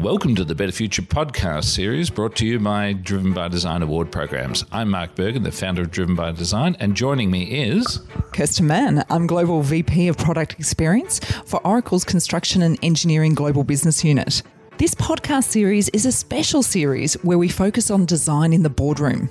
Welcome to the Better Future podcast series brought to you by Driven by Design Award programs. I'm Mark Bergin, the founder of Driven by Design, and joining me is Kirsten Mann. I'm Global VP of Product Experience for Oracle's Construction and Engineering Global Business Unit. This podcast series is a special series where we focus on design in the boardroom.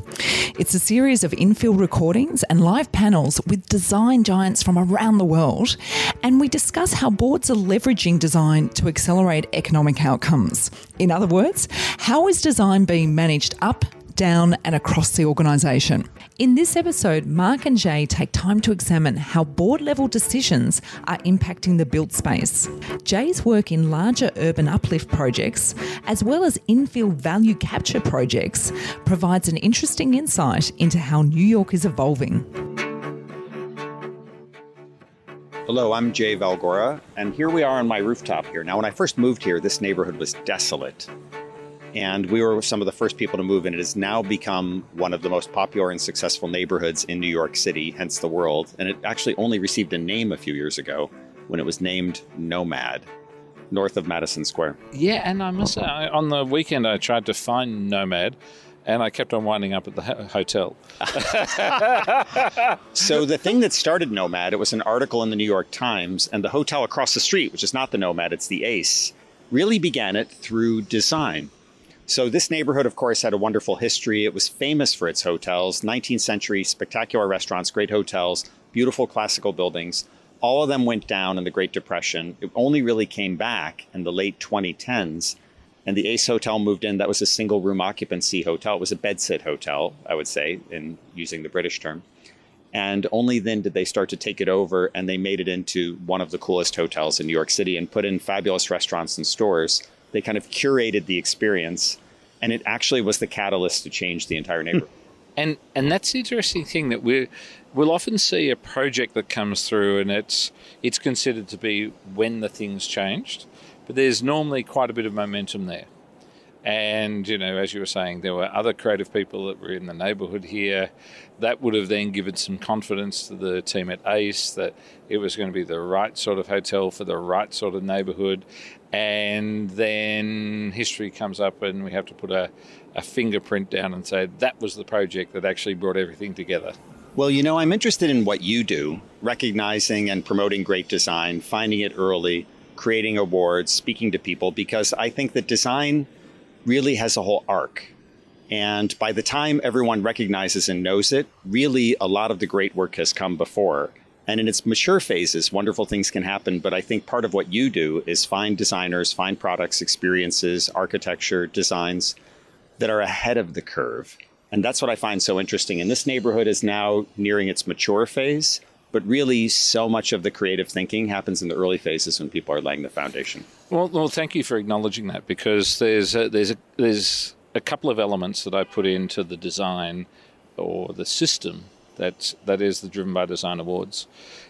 It's a series of infield recordings and live panels with design giants from around the world, and we discuss how boards are leveraging design to accelerate economic outcomes. In other words, how is design being managed up, down, and across the organisation. In this episode, Mark and Jay take time to examine how board level decisions are impacting the built space. Jay's work in larger urban uplift projects, as well as infill value capture projects, provides an interesting insight into how New York is evolving. Hello, I'm Jay Valgora, and here we are on my rooftop here. Now, when I first moved here, this neighborhood was desolate and we were some of the first people to move in. It has now become one of the most popular and successful neighborhoods in New York City, hence the world. And it actually only received a name a few years ago when it was named Nomad, north of Madison Square. Yeah, and I must say, on the weekend I tried to find Nomad. And I kept on winding up at the hotel. so the thing that started Nomad, it was an article in the New York Times, and the hotel across the street, which is not the Nomad, it's the Ace, really began it through design. So, this neighborhood, of course, had a wonderful history. It was famous for its hotels, 19th century, spectacular restaurants, great hotels, beautiful classical buildings. All of them went down in the Great Depression. It only really came back in the late 2010s. And the Ace Hotel moved in. That was a single room occupancy hotel. It was a bedsit hotel, I would say, in using the British term. And only then did they start to take it over and they made it into one of the coolest hotels in New York City and put in fabulous restaurants and stores they kind of curated the experience, and it actually was the catalyst to change the entire hmm. neighborhood. And and that's the interesting thing that we we'll often see a project that comes through, and it's it's considered to be when the things changed, but there's normally quite a bit of momentum there. And, you know, as you were saying, there were other creative people that were in the neighborhood here. That would have then given some confidence to the team at ACE that it was going to be the right sort of hotel for the right sort of neighborhood. And then history comes up, and we have to put a, a fingerprint down and say that was the project that actually brought everything together. Well, you know, I'm interested in what you do, recognizing and promoting great design, finding it early, creating awards, speaking to people, because I think that design really has a whole arc. And by the time everyone recognizes and knows it, really a lot of the great work has come before. And in its mature phases, wonderful things can happen. But I think part of what you do is find designers, find products, experiences, architecture, designs that are ahead of the curve. And that's what I find so interesting. And this neighborhood is now nearing its mature phase. But really, so much of the creative thinking happens in the early phases when people are laying the foundation. Well, well, thank you for acknowledging that because there's a, there's a, there's a couple of elements that I put into the design or the system that that is the Driven by Design Awards,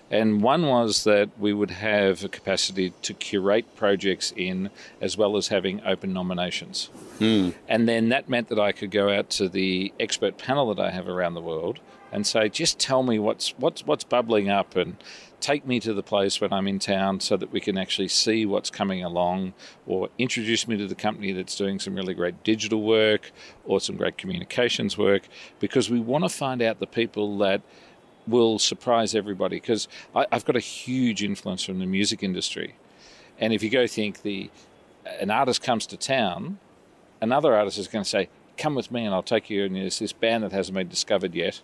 and one was that we would have a capacity to curate projects in as well as having open nominations, mm. and then that meant that I could go out to the expert panel that I have around the world and say, just tell me what's what's what's bubbling up and take me to the place when I'm in town so that we can actually see what's coming along, or introduce me to the company that's doing some really great digital work or some great communications work, because we want to find out the people that will surprise everybody. Because I've got a huge influence from the music industry, and if you go think the an artist comes to town, another artist is going to say, "Come with me, and I'll take you." And there's this band that hasn't been discovered yet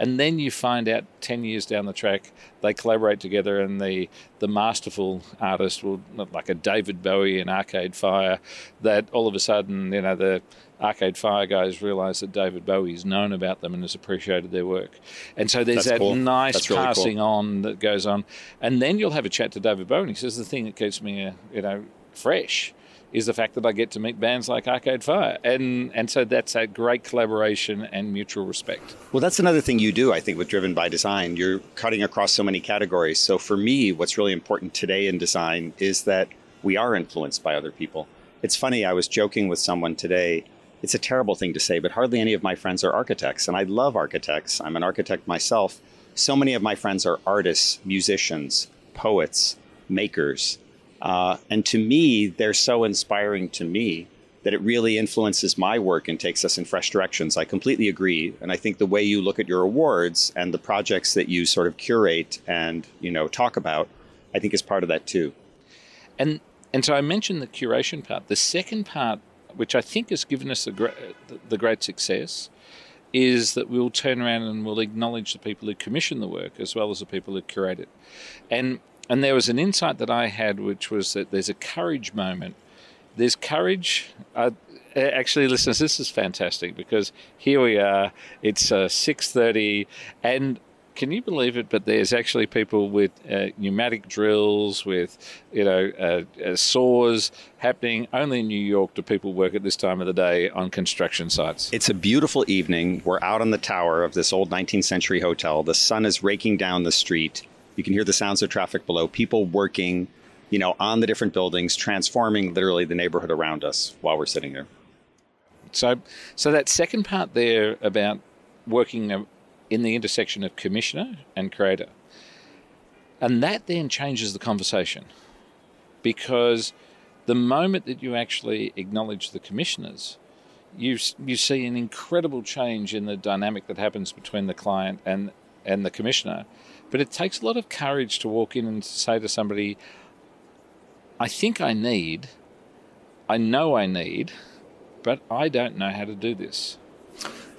and then you find out 10 years down the track they collaborate together and the the masterful artist will like a David Bowie in Arcade Fire that all of a sudden you know the Arcade Fire guys realize that David Bowie's known about them and has appreciated their work. And so there's That's that cool. nice really passing cool. on that goes on. And then you'll have a chat to David Bowie and he says the thing that keeps me uh, you know fresh is the fact that I get to meet bands like Arcade Fire. And, and so that's a great collaboration and mutual respect. Well, that's another thing you do, I think, with Driven by Design. You're cutting across so many categories. So for me, what's really important today in design is that we are influenced by other people. It's funny, I was joking with someone today. It's a terrible thing to say, but hardly any of my friends are architects. And I love architects. I'm an architect myself. So many of my friends are artists, musicians, poets, makers. Uh, and to me, they're so inspiring to me that it really influences my work and takes us in fresh directions. I completely agree, and I think the way you look at your awards and the projects that you sort of curate and you know talk about, I think is part of that too. And and so I mentioned the curation part. The second part, which I think has given us the great, the great success, is that we'll turn around and we'll acknowledge the people who commission the work as well as the people who curate it. And and there was an insight that I had, which was that there's a courage moment there's courage. Uh, actually, listeners, this is fantastic because here we are. It's uh, six thirty, and can you believe it? But there's actually people with uh, pneumatic drills, with you know uh, uh, saws happening. Only in New York do people work at this time of the day on construction sites. It's a beautiful evening. We're out on the tower of this old 19th century hotel. The sun is raking down the street. You can hear the sounds of traffic below. People working you know, on the different buildings, transforming literally the neighborhood around us while we're sitting there. So, so that second part there about working uh, in the intersection of commissioner and creator, and that then changes the conversation because the moment that you actually acknowledge the commissioners, you you see an incredible change in the dynamic that happens between the client and and the commissioner. But it takes a lot of courage to walk in and say to somebody, I think I need, I know I need, but I don't know how to do this.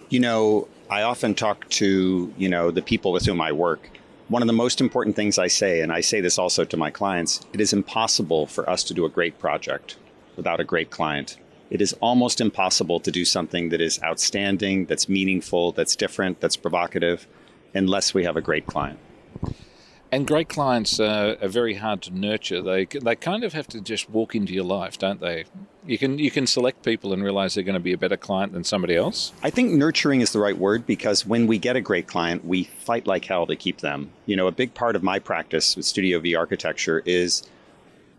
You know, I often talk to, you know, the people with whom I work. One of the most important things I say, and I say this also to my clients, it is impossible for us to do a great project without a great client. It is almost impossible to do something that is outstanding, that's meaningful, that's different, that's provocative, unless we have a great client. And great clients are, are, very hard to nurture. They they kind of have to just walk into your life, don't they? You can you can select people and realize they're going to be a better client than somebody else. I think nurturing is the right word because when we get a great client, we fight like hell to keep them. You know, a big part of my practice with Studio V architecture is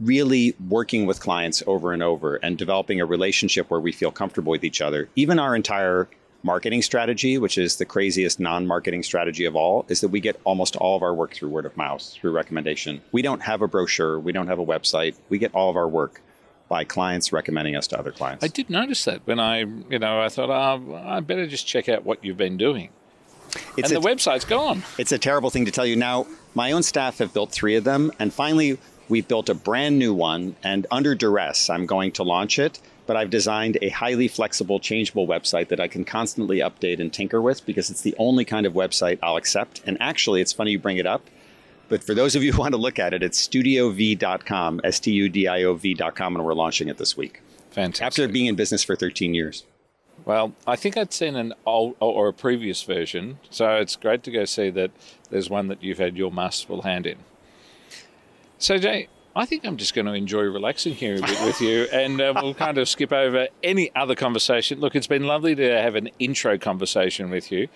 really working with clients over and over and developing a relationship where we feel comfortable with each other. Even our entire marketing strategy, which is the craziest non marketing strategy of all, is that we get almost all of our work through word of mouth, through recommendation. We don't have a brochure, we don't have a website. We get all of our work by clients recommending us to other clients. I did notice that when I, you know, I thought, oh, I better just check out what you've been doing. It's and a, the website's gone. It's a terrible thing to tell you. Now, my own staff have built three of them, and finally, we've built a brand new one. And under duress, I'm going to launch it but I've designed a highly flexible, changeable website that I can constantly update and tinker with because it's the only kind of website I'll accept. And actually, it's funny you bring it up. But for those of you who want to look at it, it's studiov.com, S T U D I O V.com, and we're launching it this week. Fantastic. After being in business for 13 years. Well, I think I'd seen an old or a previous version, so it's great to go see that there's one that you've had your masterful hand in. So, Jay, I think I'm just going to enjoy relaxing here a bit with you, and uh, we'll kind of skip over any other conversation. Look, it's been lovely to have an intro conversation with you,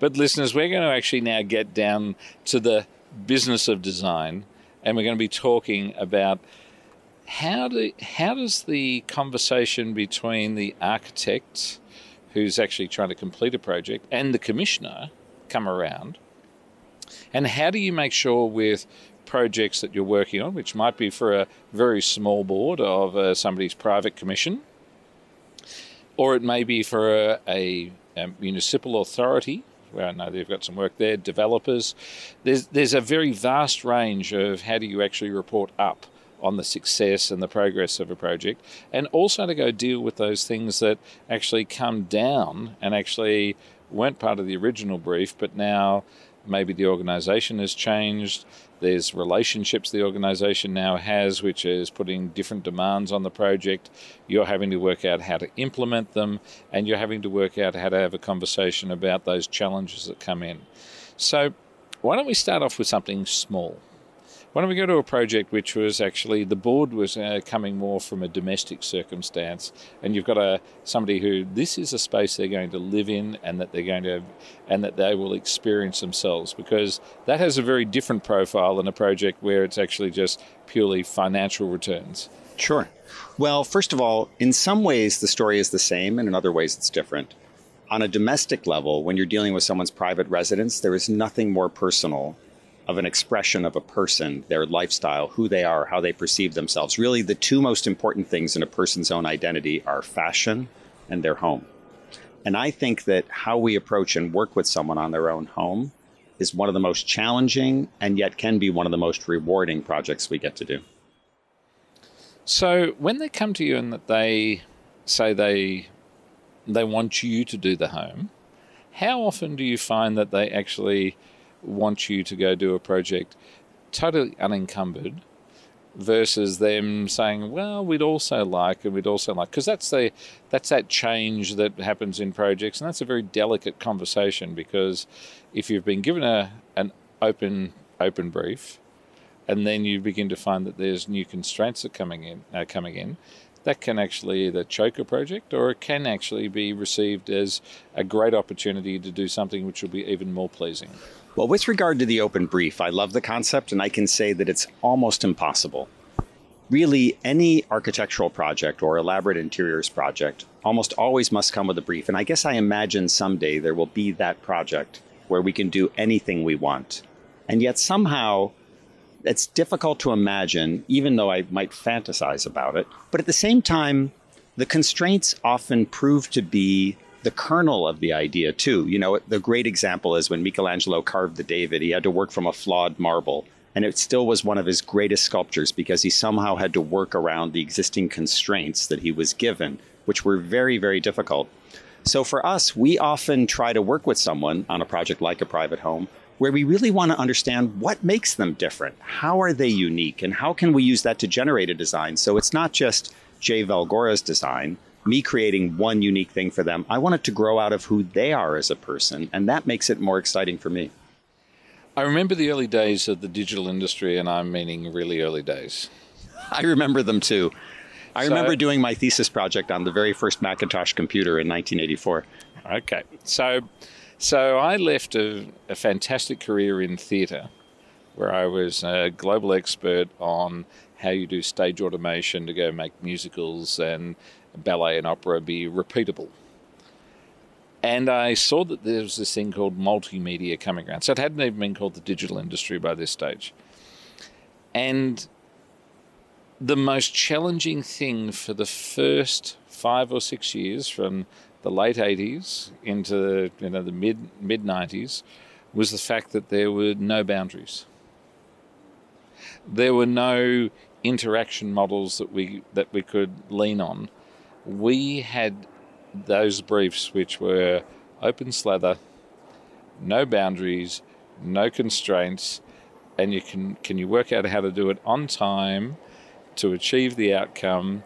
but listeners, we're going to actually now get down to the business of design, and we're going to be talking about how do how does the conversation between the architect, who's actually trying to complete a project, and the commissioner come around, and how do you make sure with projects that you're working on, which might be for a very small board of uh, somebody's private commission, or it may be for a, a, a, municipal authority. Where I know they've got some work there, developers. There's there's a very vast range of how do you actually report up on the success and the progress of a project, and also to go deal with those things that actually come down and actually weren't part of the original brief, but now maybe the organization has changed. There's relationships the organization now has, which is putting different demands on the project. You're having to work out how to implement them, and you're having to work out how to have a conversation about those challenges that come in. So, why don't we start off with something small? Why don't we go to a project which was actually the board was uh, coming more from a domestic circumstance, and you've got a somebody who this is a space they're going to live in, and that they're going to, and that they will experience themselves because that has a very different profile than a project where it's actually just purely financial returns. Sure. Well, first of all, in some ways the story is the same, and in other ways it's different. On a domestic level, when you're dealing with someone's private residence, there is nothing more personal of an expression of a person, their lifestyle, who they are, how they perceive themselves. Really, the two most important things in a person's own identity are fashion and their home. And I think that how we approach and work with someone on their own home is one of the most challenging and yet can be one of the most rewarding projects we get to do. So when they come to you and that they say they they want you to do the home, how often do you find that they actually want you to go do a project totally unencumbered versus them saying, "Well, we'd also like, and we'd also like," because that's the that's that change that happens in projects, and that's a very delicate conversation because if you've been given a an open open brief, and then you begin to find that there's new constraints that coming in uh, coming in, that can actually either choke a project or it can actually be received as a great opportunity to do something which will be even more pleasing. Well, with regard to the open brief, I love the concept and I can say that it's almost impossible. Really, any architectural project or elaborate interiors project almost always must come with a brief. And I guess I imagine someday there will be that project where we can do anything we want. And yet somehow it's difficult to imagine, even though I might fantasize about it. But at the same time, the constraints often prove to be the kernel of the idea too. You know, the great example is when Michelangelo carved the David, he had to work from a flawed marble. And it still was one of his greatest sculptures because he somehow had to work around the existing constraints that he was given, which were very, very difficult. So for us, we often try to work with someone on a project like a private home where we really want to understand what makes them different. How are they unique? And how can we use that to generate a design? So it's not just Jay Valgora's design, me creating one unique thing for them. I want it to grow out of who they are as a person, and that makes it more exciting for me. I remember the early days of the digital industry, and I'm meaning really early days. I remember them too. I so, remember doing my thesis project on the very first Macintosh computer in 1984. Okay. So, so I left a, a fantastic career in theatre where I was a global expert on how you do stage automation to go make musicals and ballet and opera be repeatable. And I saw that there was this thing called multimedia coming around. So it hadn't even been called the digital industry by this stage. And the most challenging thing for the first five or six years, from the late 80s into you know, the mid mid 90s, was the fact that there were no boundaries. There were no interaction models that we that we could lean on we had those briefs which were open slather, no boundaries, no constraints, and you can can you work out how to do it on time to achieve the outcome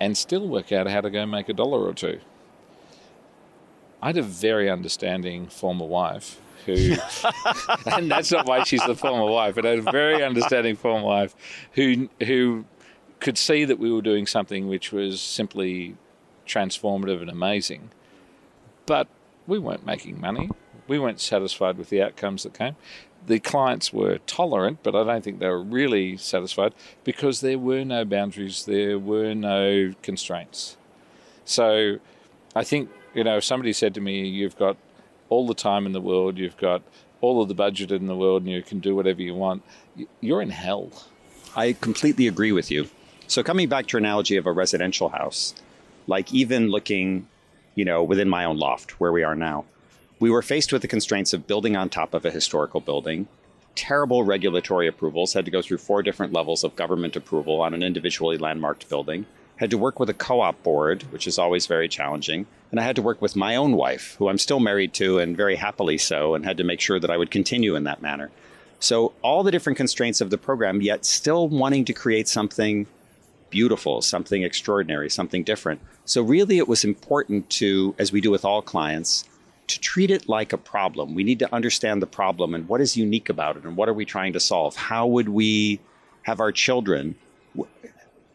and still work out how to go make a dollar or two. I had a very understanding former wife who, and that's not why she's the former wife, but I had a very understanding former wife who who could see that we were doing something which was simply transformative and amazing. But we weren't making money. We weren't satisfied with the outcomes that came. The clients were tolerant, but I don't think they were really satisfied because there were no boundaries, there were no constraints. So I think, you know, if somebody said to me, You've got all the time in the world, you've got all of the budget in the world, and you can do whatever you want, you're in hell. I completely agree with you. So, coming back to your analogy of a residential house, like even looking, you know, within my own loft where we are now, we were faced with the constraints of building on top of a historical building, terrible regulatory approvals, had to go through four different levels of government approval on an individually landmarked building, had to work with a co op board, which is always very challenging. And I had to work with my own wife, who I'm still married to and very happily so, and had to make sure that I would continue in that manner. So, all the different constraints of the program, yet still wanting to create something beautiful, something extraordinary, something different. So, really, it was important to, as we do with all clients, to treat it like a problem. We need to understand the problem and what is unique about it and what are we trying to solve. How would we have our children,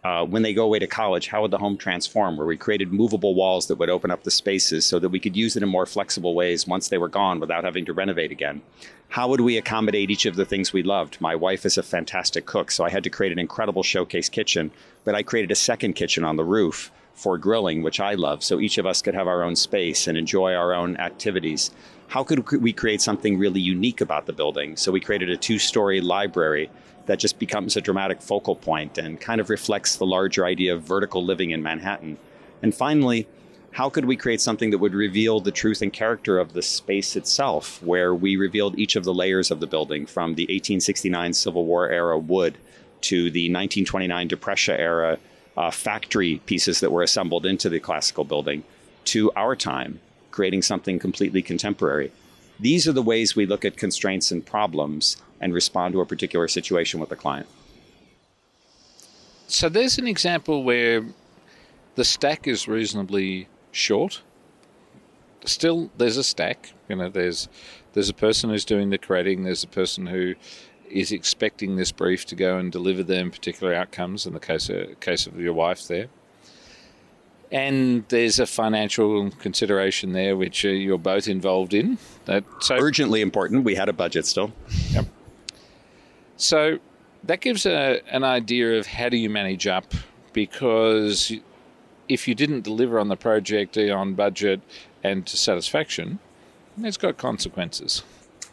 uh, when they go away to college, how would the home transform? Where we created movable walls that would open up the spaces so that we could use it in more flexible ways once they were gone without having to renovate again. How would we accommodate each of the things we loved? My wife is a fantastic cook, so I had to create an incredible showcase kitchen, but I created a second kitchen on the roof for grilling, which I love, so each of us could have our own space and enjoy our own activities. how could we create something really unique about the building? So we created a two story library that just becomes a dramatic focal point and kind of reflects the larger idea of vertical living in Manhattan. And finally, how could we create something that would reveal the truth and character of the space itself, where we revealed each of the layers of the building from the 1869 Civil War era wood to the 1929 Depression era uh, factory pieces that were assembled into the classical building to our time, creating something completely contemporary. These are the ways we look at constraints and problems and respond to a particular situation with a client. So there's an example where the stack is reasonably short. Still, there's a stack. You know, there's there's a person who's doing the creating. There's a person who is expecting this brief to go and deliver them particular outcomes. In the case of case of your wife, there. And there's a financial consideration there, which uh, you're both involved in. That so urgently important. We had a budget still. Yep. So that gives a, an idea of how do you manage up because if you didn't deliver on the project eh, on budget and to satisfaction, it's got consequences.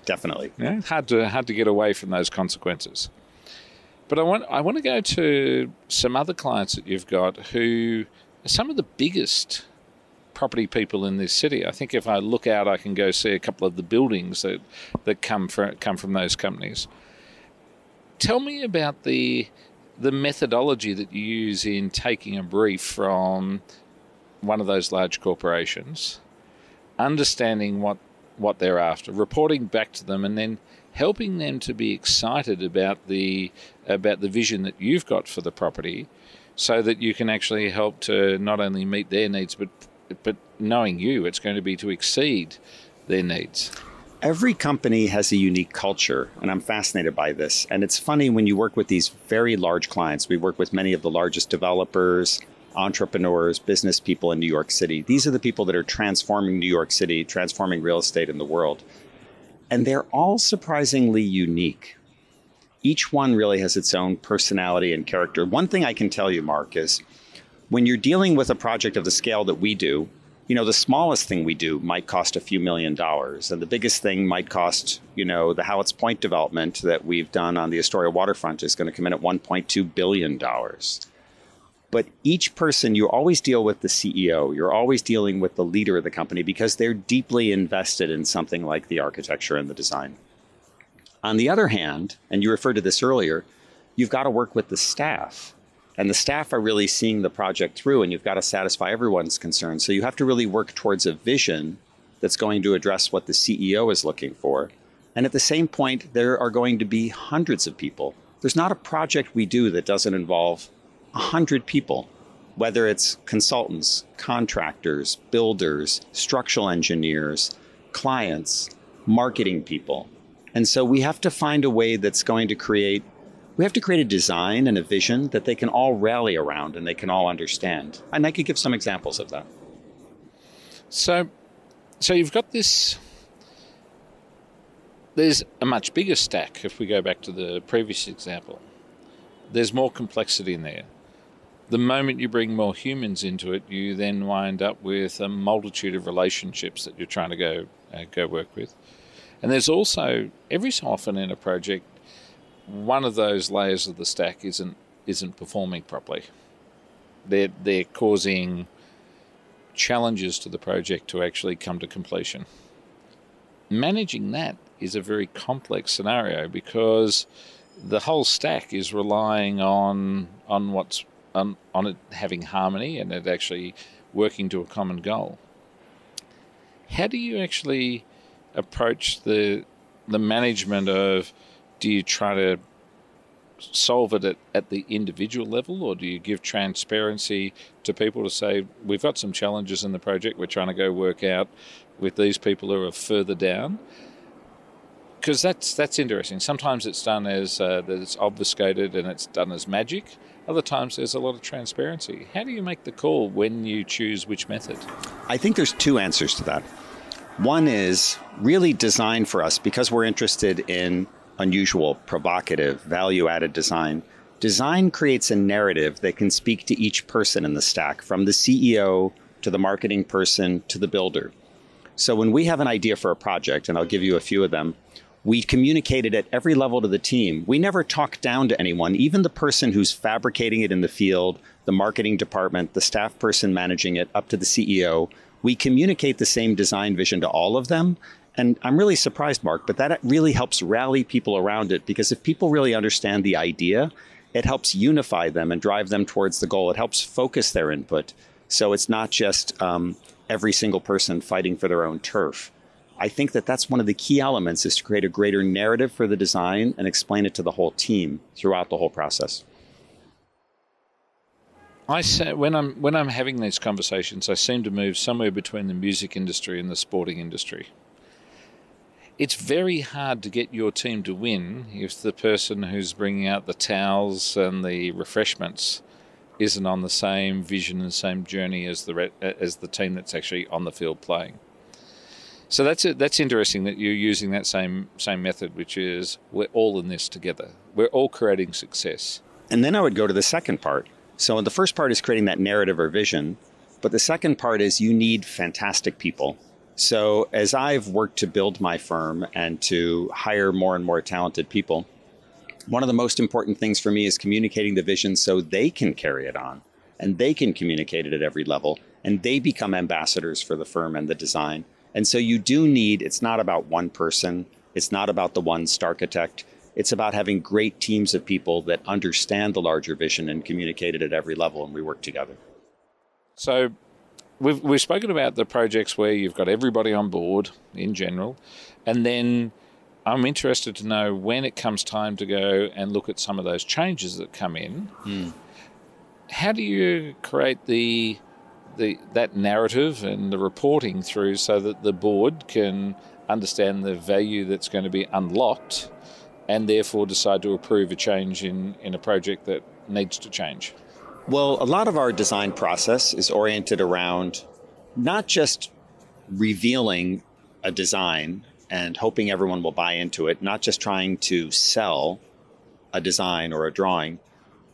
Definitely. Yeah, hard to hard to get away from those consequences. But I want I want to go to some other clients that you've got who are some of the biggest property people in this city. I think if I look out, I can go see a couple of the buildings that that come from come from those companies. Tell me about the the methodology that you use in taking a brief from one of those large corporations, understanding what what they're after, reporting back to them, and then helping them to be excited about the about the vision that you've got for the property, so that you can actually help to not only meet their needs, but but knowing you, it's going to be to exceed their needs every company has a unique culture, and I'm fascinated by this. And it's funny when you work with these very large clients. We work with many of the largest developers, entrepreneurs, business people in New York City. These are the people that are transforming New York City, transforming real estate in the world. And they're all surprisingly unique. Each one really has its own personality and character. One thing I can tell you, Mark, is when you're dealing with a project of the scale that we do, you know, the smallest thing we do might cost a few million dollars, and the biggest thing might cost, you know, the Hallett's Point development that we've done on the Astoria waterfront is going to come in at 1.2 billion dollars. But each person, you always deal with the CEO. You're always dealing with the leader of the company because they're deeply invested in something like the architecture and the design. On the other hand, and you referred to this earlier, you've got to work with the staff and the staff are really seeing the project through and you've got to satisfy everyone's concerns. So you have to really work towards a vision that's going to address what the ceo is looking for. And at the same point there are going to be hundreds of people. There's not a project we do that doesn't involve 100 people whether it's consultants contractors builders structural engineers clients marketing people. And so we have to find a way that's going to create we have to create a design and a vision that they can all rally around and they can all understand. And I could give some examples of that. So, so you've got this. There's a much bigger stack if we go back to the previous example. There's more complexity in there. The moment you bring more humans into it, you then wind up with a multitude of relationships that you're trying to go uh, go work with. And there's also every so often in a project one of those layers of the stack isn't isn't performing properly. They're they're causing challenges to the project to actually come to completion. Managing that is a very complex scenario because the whole stack is relying on on what's on, on it having harmony and it actually working to a common goal. How do you actually approach the the management of do you try to solve it at, at the individual level or do you give transparency to people to say we've got some challenges in the project. We're trying to go work out with these people who are further down. Because that's that's interesting. Sometimes it's done as uh, that it's obfuscated and it's done as magic. Other times there's a lot of transparency. How do you make the call when you choose which method? I think there's two answers to that. One is really designed for us because we're interested in unusual, provocative, value added design. Design creates a narrative that can speak to each person in the stack, from the CEO to the marketing person to the builder. So when we have an idea for a project, and I'll give you a few of them, we communicate it at every level to the team. We never talk down to anyone, even the person who's fabricating it in the field, the marketing department, the staff person managing it, up to the CEO. We communicate the same design vision to all of them. And I'm really surprised, Mark, but that really helps rally people around it because if people really understand the idea, it helps unify them and drive them towards the goal. It helps focus their input. So it's not just um, every single person fighting for their own turf. I think that that's one of the key elements is to create a greater narrative for the design and explain it to the whole team throughout the whole process. I say when I'm when I'm having these conversations, I seem to move somewhere between the music industry and the sporting industry. It's very hard to get your team to win if the person who's bringing out the towels and the refreshments isn't on the same vision and same journey as the as the team that's actually on the field playing. So that's it. That's interesting that you're using that same same method, which is we're all in this together. We're all creating success. And then I would go to the second part. So the first part is creating that narrative or vision, but the second part is you need fantastic people. So as I've worked to build my firm and to hire more and more talented people, one of the most important things for me is communicating the vision so they can carry it on and they can communicate it at every level and they become ambassadors for the firm and the design. And so you do need, it's not about one person, it's not about the one architect. It's about having great teams of people that understand the larger vision and communicate it at every level, and we work together. So, we've, we've spoken about the projects where you've got everybody on board in general, and then I'm interested to know when it comes time to go and look at some of those changes that come in. Mm. How do you create the the that narrative and the reporting through so that the board can understand the value that's going to be unlocked and therefore decide to approve a change in, in a project that needs to change? Well, a lot of our design process is oriented around not just revealing a design and hoping everyone will buy into it, not just trying to sell a design or a drawing,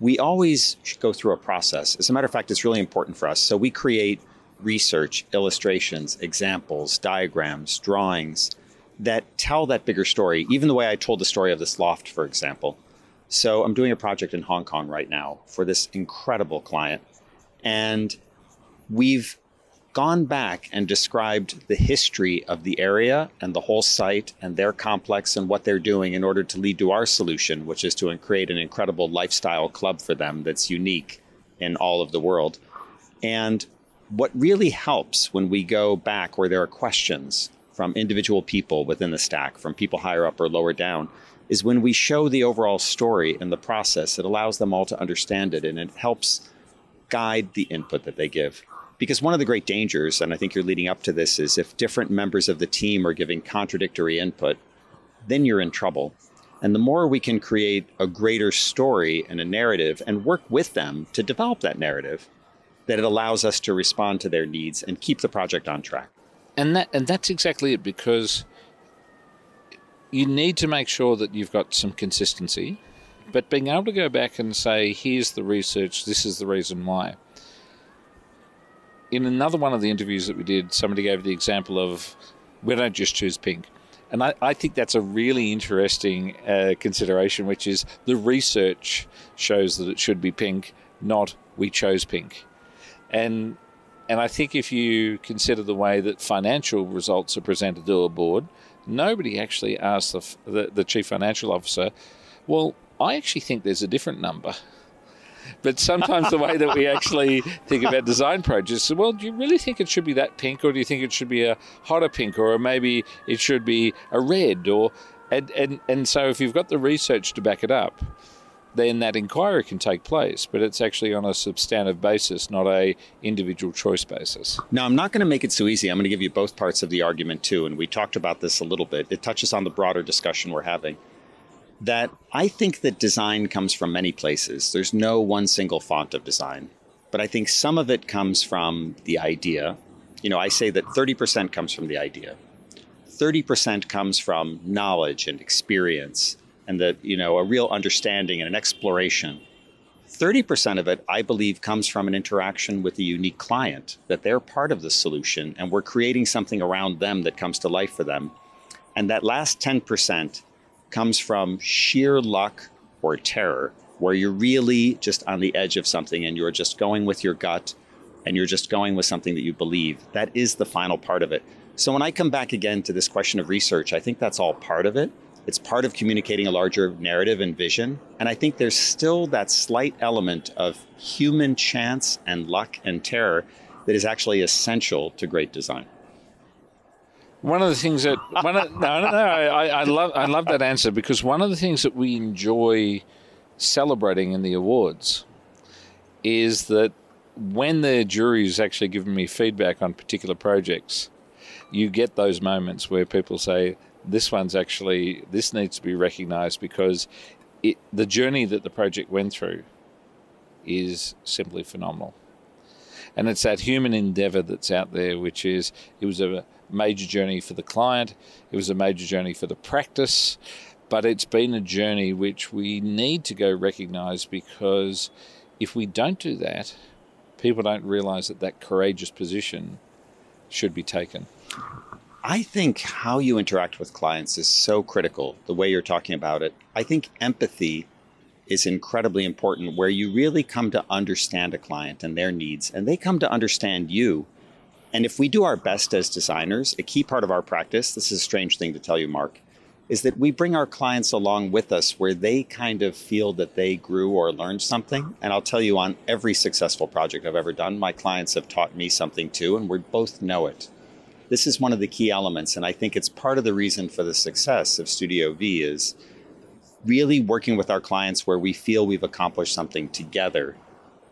we always go through a process. As a matter of fact, it's really important for us. So we create research, illustrations, examples, diagrams, drawings that tell that bigger story, even the way I told the story of this loft, for example. So I'm doing a project in Hong Kong right now for this incredible client. And we've gone back and described the history of the area and the whole site and their complex and what they're doing in order to lead to our solution, which is to create an incredible lifestyle club for them that's unique in all of the world. And what really helps when we go back where there are questions from individual people within the stack, from people higher up or lower down, is when we show the overall story and the process. It allows them all to understand it and it helps guide the input that they give. Because one of the great dangers, and I think you're leading up to this, is if different members of the team are giving contradictory input, then you're in trouble. And the more we can create a greater story and a narrative and work with them to develop that narrative, that it allows us to respond to their needs and keep the project on track. And that and that's exactly it because you need to make sure that you've got some consistency, but being able to go back and say, here's the research, this is the reason why in another one of the interviews that we did, somebody gave the example of we don't just choose pink. And I, I think that's a really interesting uh, consideration, which is the research shows that it should be pink, not we chose pink. And and I think if you consider the way that financial results are presented to a board, nobody actually asks the, the, the chief financial officer, well, I actually think there's a different number. But sometimes the way that we actually think about design projects is, well, do you really think it should be that pink, or do you think it should be a hotter pink, or maybe it should be a red, or and and and so if you've got the research to back it up, then that inquiry can take place, but it's actually on a substantive basis, not a individual choice basis. Now, I'm not going to make it so easy. I'm going to give you both parts of the argument too, and we talked about this a little bit. It touches on the broader discussion we're having that I think that design comes from many places. There's no one single font of design, but I think some of it comes from the idea. You know, I say that 30% comes from the idea. 30% comes from knowledge and experience and that, you know, a real understanding and an exploration. 30% of it, I believe, comes from an interaction with a unique client, that they're part of the solution and we're creating something around them that comes to life for them. And that last 10% comes from sheer luck or terror, where you're really just on the edge of something and you're just going with your gut and you're just going with something that you believe. That is the final part of it. So when I come back again to this question of research, I think that's all part of it. It's part of communicating a larger narrative and vision. And I think there's still that slight element of human chance and luck and terror that is actually essential to great design. One of the things that one of, no no no I, I love I love that answer because one of the things that we enjoy celebrating in the awards is that when the jury is actually giving me feedback on particular projects, you get those moments where people say, this one's actually, this needs to be recognized because it, the journey that the project went through is simply phenomenal. And it's that human endeavor that's out there, which is it was a major journey for the client, it was a major journey for the practice, but it's been a journey which we need to go recognize because if we don't do that, people don't realize that that courageous position should be taken. I think how you interact with clients is so critical, the way you're talking about it. I think empathy is incredibly important, where you really come to understand a client and their needs, and they come to understand you. And if we do our best as designers, a key part of our practice, this is a strange thing to tell you, Mark, is that we bring our clients along with us where they kind of feel that they grew or learned something. And I'll tell you, on every successful project I've ever done, my clients have taught me something too, and we both know it. This is one of the key elements, and I think it's part of the reason for the success of Studio V is really working with our clients where we feel we've accomplished something together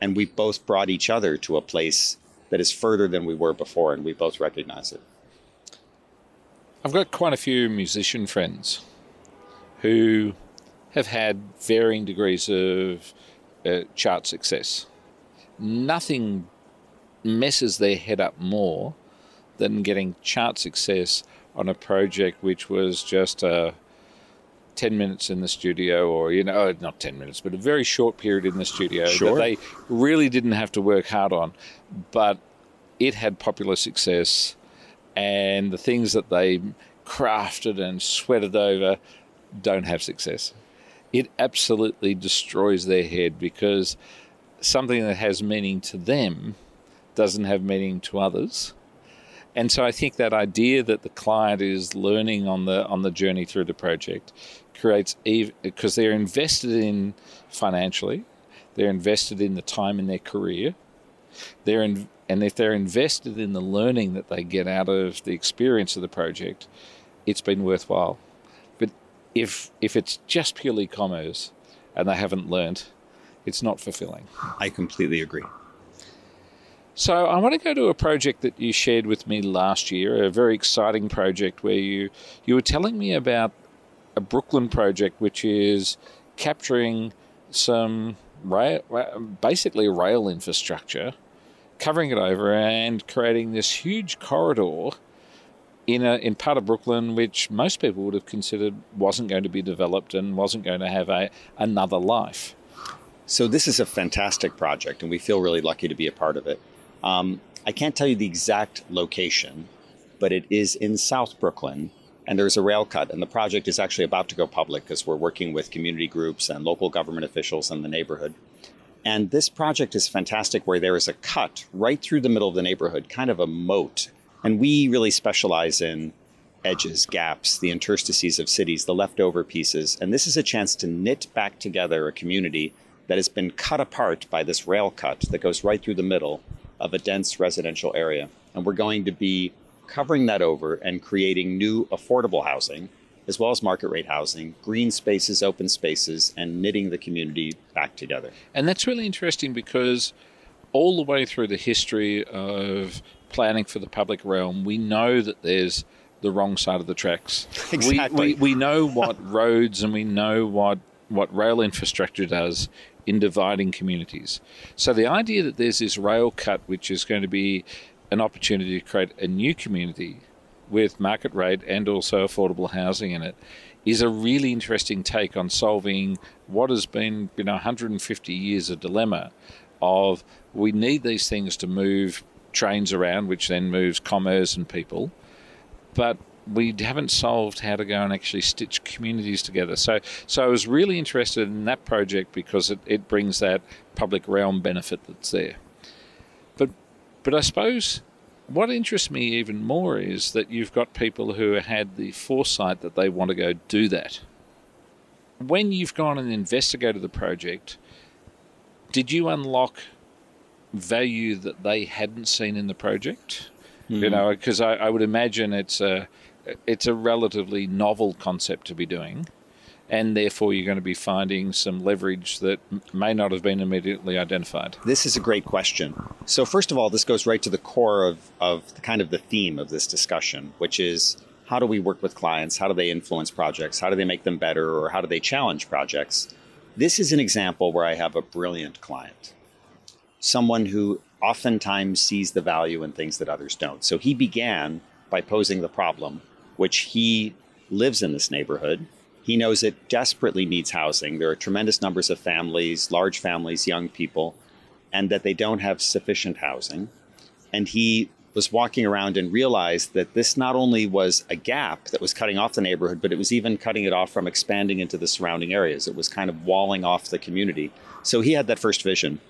and we've both brought each other to a place that is further than we were before, and we both recognize it. I've got quite a few musician friends who have had varying degrees of uh, chart success. Nothing messes their head up more than getting chart success on a project which was just uh, 10 minutes in the studio or you know not 10 minutes but a very short period in the studio sure. that they really didn't have to work hard on. But it had popular success and the things that they crafted and sweated over don't have success. It absolutely destroys their head because something that has meaning to them doesn't have meaning to others and so I think that idea that the client is learning on the on the journey through the project creates because they're invested in financially, they're invested in the time in their career, they're in, and if they're invested in the learning that they get out of the experience of the project, it's been worthwhile. But if if it's just purely commerce and they haven't learned, it's not fulfilling. I completely agree. So I want to go to a project that you shared with me last year, a very exciting project where you you were telling me about a Brooklyn project which is capturing some rail, basically rail infrastructure, covering it over and creating this huge corridor in a in part of Brooklyn which most people would have considered wasn't going to be developed and wasn't going to have a another life. So this is a fantastic project and we feel really lucky to be a part of it. Um, I can't tell you the exact location, but it is in South Brooklyn, and there's a rail cut, and the project is actually about to go public because we're working with community groups and local government officials in the neighborhood. And this project is fantastic where there is a cut right through the middle of the neighborhood, kind of a moat. And we really specialize in edges, gaps, the interstices of cities, the leftover pieces. And this is a chance to knit back together a community that has been cut apart by this rail cut that goes right through the middle of a dense residential area. And we're going to be covering that over and creating new affordable housing, as well as market rate housing, green spaces, open spaces, and knitting the community back together. And that's really interesting because all the way through the history of planning for the public realm, we know that there's the wrong side of the tracks. Exactly. We, we, we know what roads and we know what, what rail infrastructure does in dividing communities. So the idea that there's this rail cut, which is going to be an opportunity to create a new community, with market rate and also affordable housing in it is a really interesting take on solving what has been, you know, 150 years of dilemma of we need these things to move trains around, which then moves commerce and people, but we haven't solved how to go and actually stitch communities together. So, so I was really interested in that project because it, it brings that public realm benefit that's there. But, but I suppose what interests me even more is that you've got people who had the foresight that they want to go do that. When you've gone and investigated the project, did you unlock value that they hadn't seen in the project? Mm-hmm. You know, because I, I would imagine it's a it's a relatively novel concept to be doing and therefore you're going to be finding some leverage that may not have been immediately identified? This is a great question. So, first of all, this goes right to the core of, of the kind of the theme of this discussion, which is how do we work with clients? How do they influence projects? How do they make them better? Or how do they challenge projects? This is an example where I have a brilliant client, someone who oftentimes sees the value in things that others don't. So, he began by posing the problem, which he lives in this neighborhood he knows it desperately needs housing. There are tremendous numbers of families, large families, young people, and that they don't have sufficient housing. And he was walking around and realized that this not only was a gap that was cutting off the neighborhood, but it was even cutting it off from expanding into the surrounding areas. It was kind of walling off the community. So he had that first vision.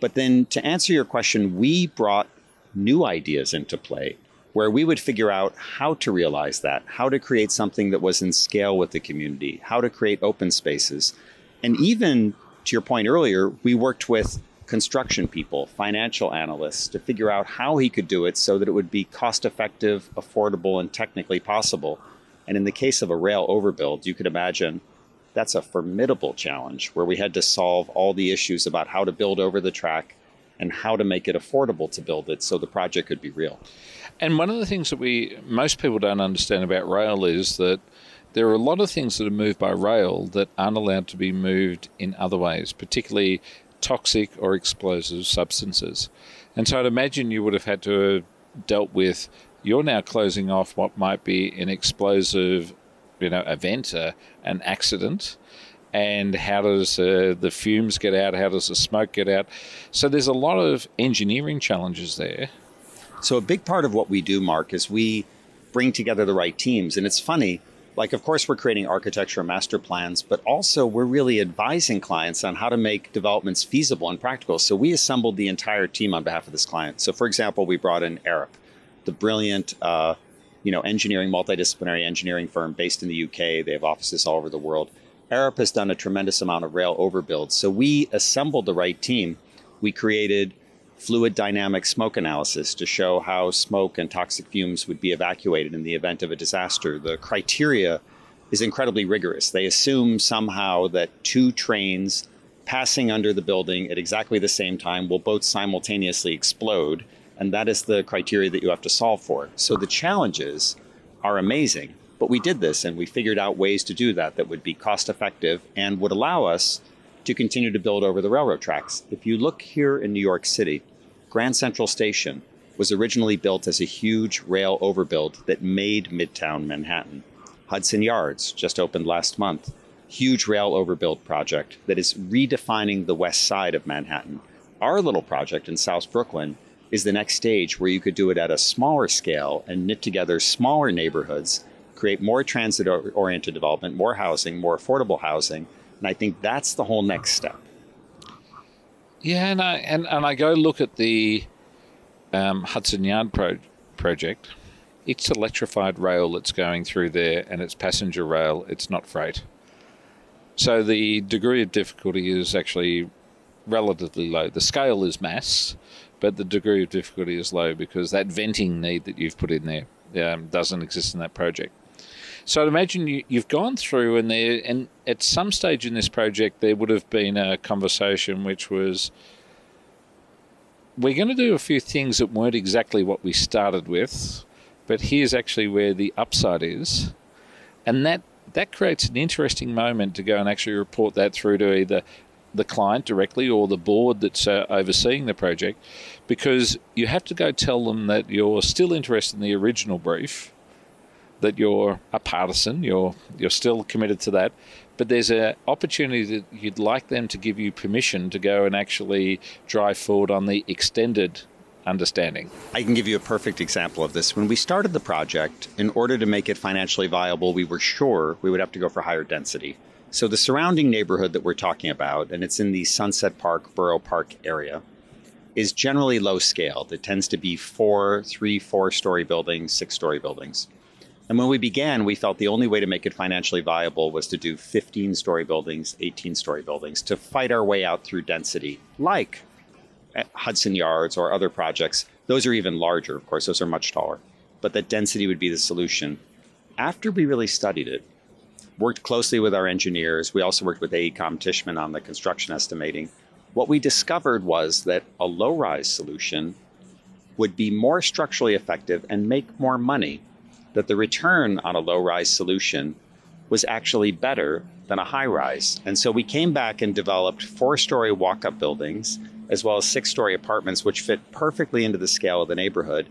But then to answer your question, we brought new ideas into play where we would figure out how to realize that, how to create something that was in scale with the community, how to create open spaces. And even to your point earlier, we worked with construction people, financial analysts to figure out how he could do it so that it would be cost effective, affordable, and technically possible. And in the case of a rail overbuild, you could imagine that's a formidable challenge where we had to solve all the issues about how to build over the track and how to make it affordable to build it so the project could be real. And one of the things that we most people don't understand about rail is that there are a lot of things that are moved by rail that aren't allowed to be moved in other ways, particularly toxic or explosive substances. And so I'd imagine you would have had to have dealt with you're now closing off what might be an explosive, you know, event, uh, an accident, and how does uh, the fumes get out? How does the smoke get out? So there's a lot of engineering challenges there so a big part of what we do, Mark, is we bring together the right teams. And it's funny, like, of course, we're creating architecture master plans, but also we're really advising clients on how to make developments feasible and practical. So we assembled the entire team on behalf of this client. So, for example, we brought in Arup, the brilliant, uh, you know, engineering, multidisciplinary engineering firm based in the UK. They have offices all over the world. Arup has done a tremendous amount of rail overbuilds. So we assembled the right team. We created fluid dynamic smoke analysis to show how smoke and toxic fumes would be evacuated in the event of a disaster. The criteria is incredibly rigorous. They assume somehow that two trains passing under the building at exactly the same time will both simultaneously explode, and that is the criteria that you have to solve for. So the challenges are amazing, but we did this and we figured out ways to do that that would be cost effective and would allow us to continue to build over the railroad tracks. If you look here in New York City, Grand Central Station was originally built as a huge rail overbuild that made Midtown Manhattan. Hudson Yards just opened last month. Huge rail overbuild project that is redefining the west side of Manhattan. Our little project in South Brooklyn is the next stage where you could do it at a smaller scale and knit together smaller neighborhoods, create more transit oriented development, more housing, more affordable housing. And I think that's the whole next step. Yeah, and I and, and I go look at the um, Hudson Yard pro- project. It's electrified rail that's going through there, and it's passenger rail. It's not freight. So the degree of difficulty is actually relatively low. The scale is mass, but the degree of difficulty is low because that venting need that you've put in there um, doesn't exist in that project. So I'd imagine you, have gone through, and there, and at some stage in this project, there would have been a conversation which was, we're going to do a few things that weren't exactly what we started with, but here's actually where the upside is, and that that creates an interesting moment to go and actually report that through to either the client directly or the board that's uh, overseeing the project because you have to go tell them that you're still interested in the original brief that you're a partisan, you're you're still committed to that, but there's an opportunity that you'd like them to give you permission to go and actually drive forward on the extended understanding. I can give you a perfect example of this. When we started the project, in order to make it financially viable, we were sure we would have to go for higher density. So the surrounding neighborhood that we're talking about, and it's in the Sunset Park, Borough Park area, is generally low scale. It tends to be four, three, four story buildings, six story buildings. And when we began, we felt the only way to make it financially viable was to do 15 story buildings, 18 story buildings, to fight our way out through density, like eh, Hudson Yards or other projects. Those are even larger, of course, those are much taller. But that density would be the solution. After we really studied it, worked closely with our engineers, we also worked with AECOM Tishman on the construction estimating. What we discovered was that a low rise solution would be more structurally effective and make more money, that the return on a low rise solution was actually better than a high rise. And so we came back and developed four story walk up buildings as well as six story apartments, which fit perfectly into the scale of the neighborhood.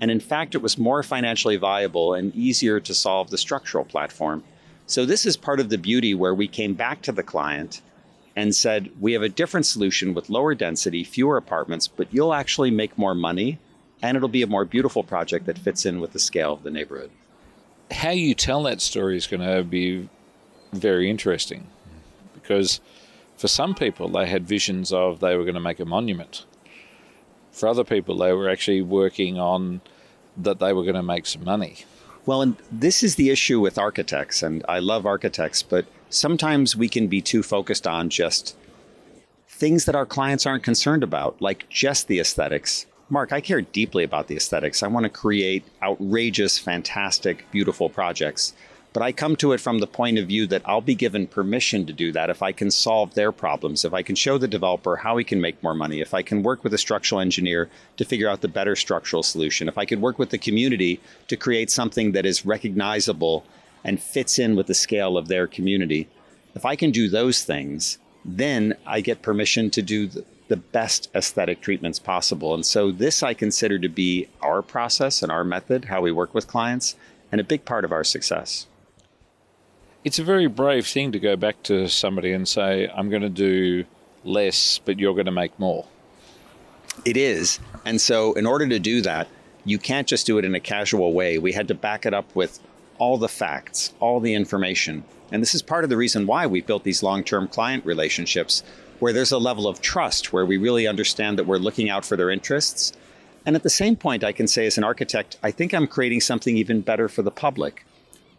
And in fact, it was more financially viable and easier to solve the structural platform. So, this is part of the beauty where we came back to the client and said, We have a different solution with lower density, fewer apartments, but you'll actually make more money and it'll be a more beautiful project that fits in with the scale of the neighborhood. How you tell that story is going to be very interesting because for some people, they had visions of they were going to make a monument. For other people, they were actually working on that they were going to make some money. Well, and this is the issue with architects, and I love architects, but sometimes we can be too focused on just things that our clients aren't concerned about, like just the aesthetics. Mark, I care deeply about the aesthetics. I want to create outrageous, fantastic, beautiful projects. But I come to it from the point of view that I'll be given permission to do that if I can solve their problems, if I can show the developer how he can make more money, if I can work with a structural engineer to figure out the better structural solution, if I could work with the community to create something that is recognizable and fits in with the scale of their community. If I can do those things, then I get permission to do the, the best aesthetic treatments possible. And so, this I consider to be our process and our method, how we work with clients, and a big part of our success it's a very brave thing to go back to somebody and say, I'm going to do less, but you're going to make more. It is. And so, in order to do that, you can't just do it in a casual way. We had to back it up with all the facts, all the information. And this is part of the reason why we built these long term client relationships, where there's a level of trust, where we really understand that we're looking out for their interests. And at the same point, I can say as an architect, I think I'm creating something even better for the public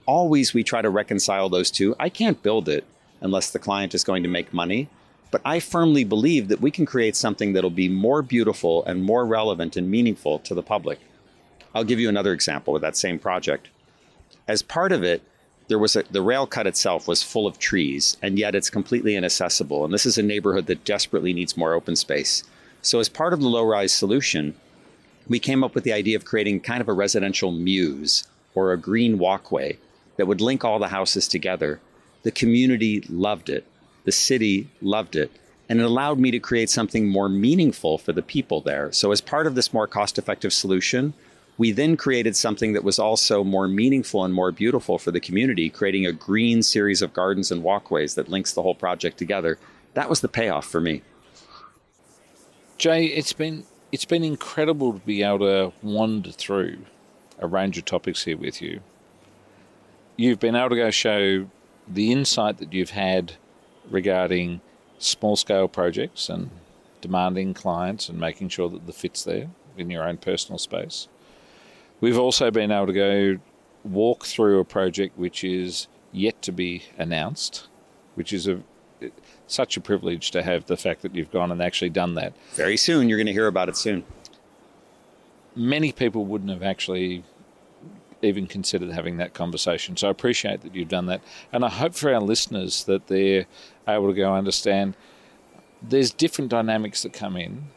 always we try to reconcile those two. I can't build it unless the client is going to make money. But I firmly believe that we can create something that'll be more beautiful and more relevant and meaningful to the public. I'll give you another example with that same project. As part of it, there was a, the rail cut itself was full of trees, and yet it's completely inaccessible. And this is a neighborhood that desperately needs more open space. So, as part of the low rise solution, we came up with the idea of creating kind of a residential mews or a green walkway that would link all the houses together. The community loved it, the city loved it, and it allowed me to create something more meaningful for the people there. So, as part of this more cost effective solution, we then created something that was also more meaningful and more beautiful for the community, creating a green series of gardens and walkways that links the whole project together. That was the payoff for me. Jay, it's been it's been incredible to be able to wander through a range of topics here with you you've been able to go show the insight that you've had regarding small scale projects and demanding clients and making sure that the fit's there in your own personal space. We've also been able to go walk through a project which is yet to be announced, which is a such a privilege to have the fact that you've gone and actually done that. Very soon, you're going to hear about it soon. Many people wouldn't have actually even considered having that conversation. So I appreciate that you've done that. And I hope for our listeners that they're able to go understand there's different dynamics that come in,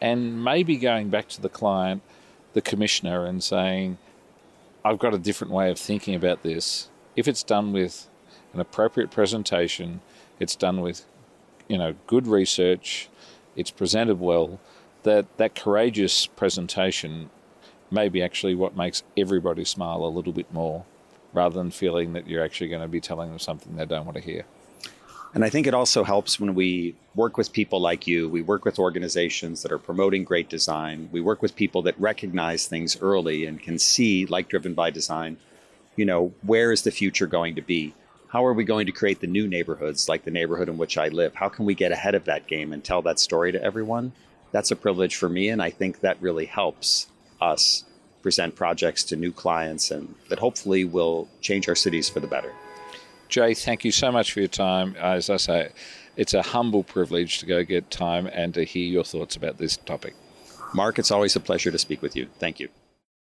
and maybe going back to the client, the commissioner, and saying, I've got a different way of thinking about this. If it's done with an appropriate presentation, it's done with you know good research, it's presented well, that that courageous presentation maybe actually what makes everybody smile a little bit more rather than feeling that you're actually going to be telling them something they don't want to hear. And I think it also helps when we work with people like you. We work with organizations that are promoting great design. We work with people that recognize things early and can see, like Driven by Design, you know, where is the future going to be? How are we going to create the new neighborhoods, like the neighborhood in which I live? How can we get ahead of that game and tell that story to everyone? That's a privilege for me, and I think that really helps us present projects to new clients and that hopefully will change our cities for the better. Jay, thank you so much for your time. Uh, as I say, it's a humble privilege to go get time and to hear your thoughts about this topic. Mark, it's always a pleasure to speak with you. Thank you.